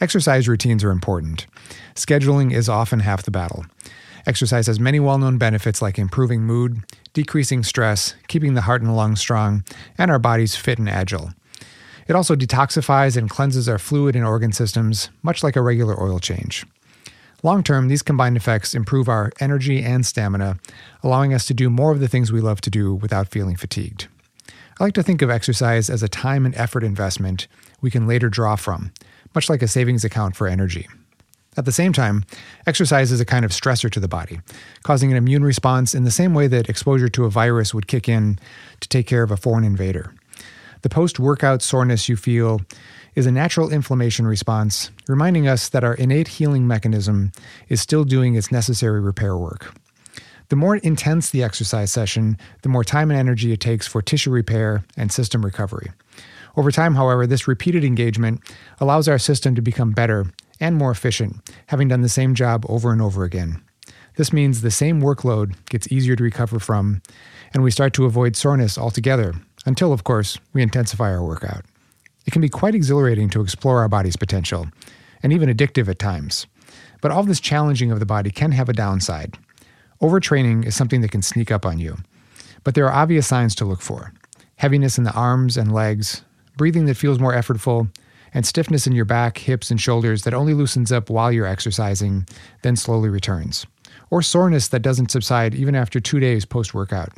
Exercise routines are important. Scheduling is often half the battle. Exercise has many well known benefits like improving mood, decreasing stress, keeping the heart and lungs strong, and our bodies fit and agile. It also detoxifies and cleanses our fluid and organ systems, much like a regular oil change. Long term, these combined effects improve our energy and stamina, allowing us to do more of the things we love to do without feeling fatigued. I like to think of exercise as a time and effort investment we can later draw from, much like a savings account for energy. At the same time, exercise is a kind of stressor to the body, causing an immune response in the same way that exposure to a virus would kick in to take care of a foreign invader. The post workout soreness you feel is a natural inflammation response, reminding us that our innate healing mechanism is still doing its necessary repair work. The more intense the exercise session, the more time and energy it takes for tissue repair and system recovery. Over time, however, this repeated engagement allows our system to become better and more efficient, having done the same job over and over again. This means the same workload gets easier to recover from, and we start to avoid soreness altogether, until, of course, we intensify our workout. It can be quite exhilarating to explore our body's potential, and even addictive at times. But all this challenging of the body can have a downside. Overtraining is something that can sneak up on you, but there are obvious signs to look for heaviness in the arms and legs, breathing that feels more effortful, and stiffness in your back, hips, and shoulders that only loosens up while you're exercising, then slowly returns. Or soreness that doesn't subside even after two days post workout.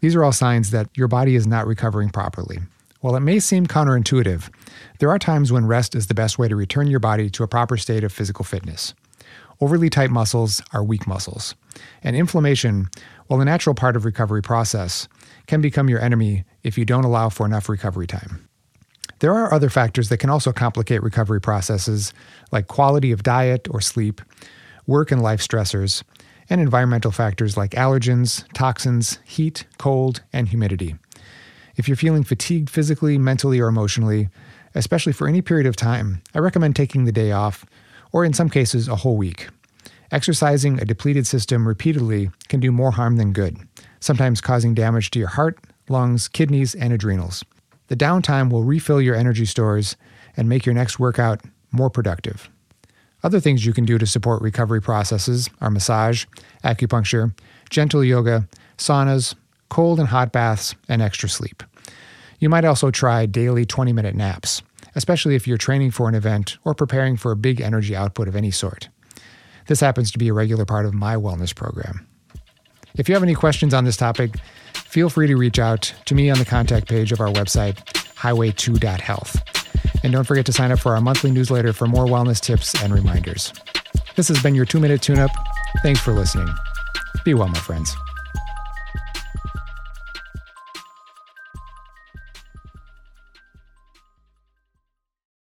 These are all signs that your body is not recovering properly. While it may seem counterintuitive, there are times when rest is the best way to return your body to a proper state of physical fitness. Overly tight muscles are weak muscles, and inflammation, while a natural part of recovery process, can become your enemy if you don't allow for enough recovery time. There are other factors that can also complicate recovery processes, like quality of diet or sleep, work and life stressors, and environmental factors like allergens, toxins, heat, cold, and humidity. If you're feeling fatigued physically, mentally, or emotionally, especially for any period of time, I recommend taking the day off, or in some cases, a whole week. Exercising a depleted system repeatedly can do more harm than good, sometimes causing damage to your heart, lungs, kidneys, and adrenals. The downtime will refill your energy stores and make your next workout more productive. Other things you can do to support recovery processes are massage, acupuncture, gentle yoga, saunas, cold and hot baths, and extra sleep. You might also try daily 20 minute naps, especially if you're training for an event or preparing for a big energy output of any sort. This happens to be a regular part of my wellness program. If you have any questions on this topic, feel free to reach out to me on the contact page of our website, highway2.health. And don't forget to sign up for our monthly newsletter for more wellness tips and reminders. This has been your two minute tune up. Thanks for listening. Be well, my friends.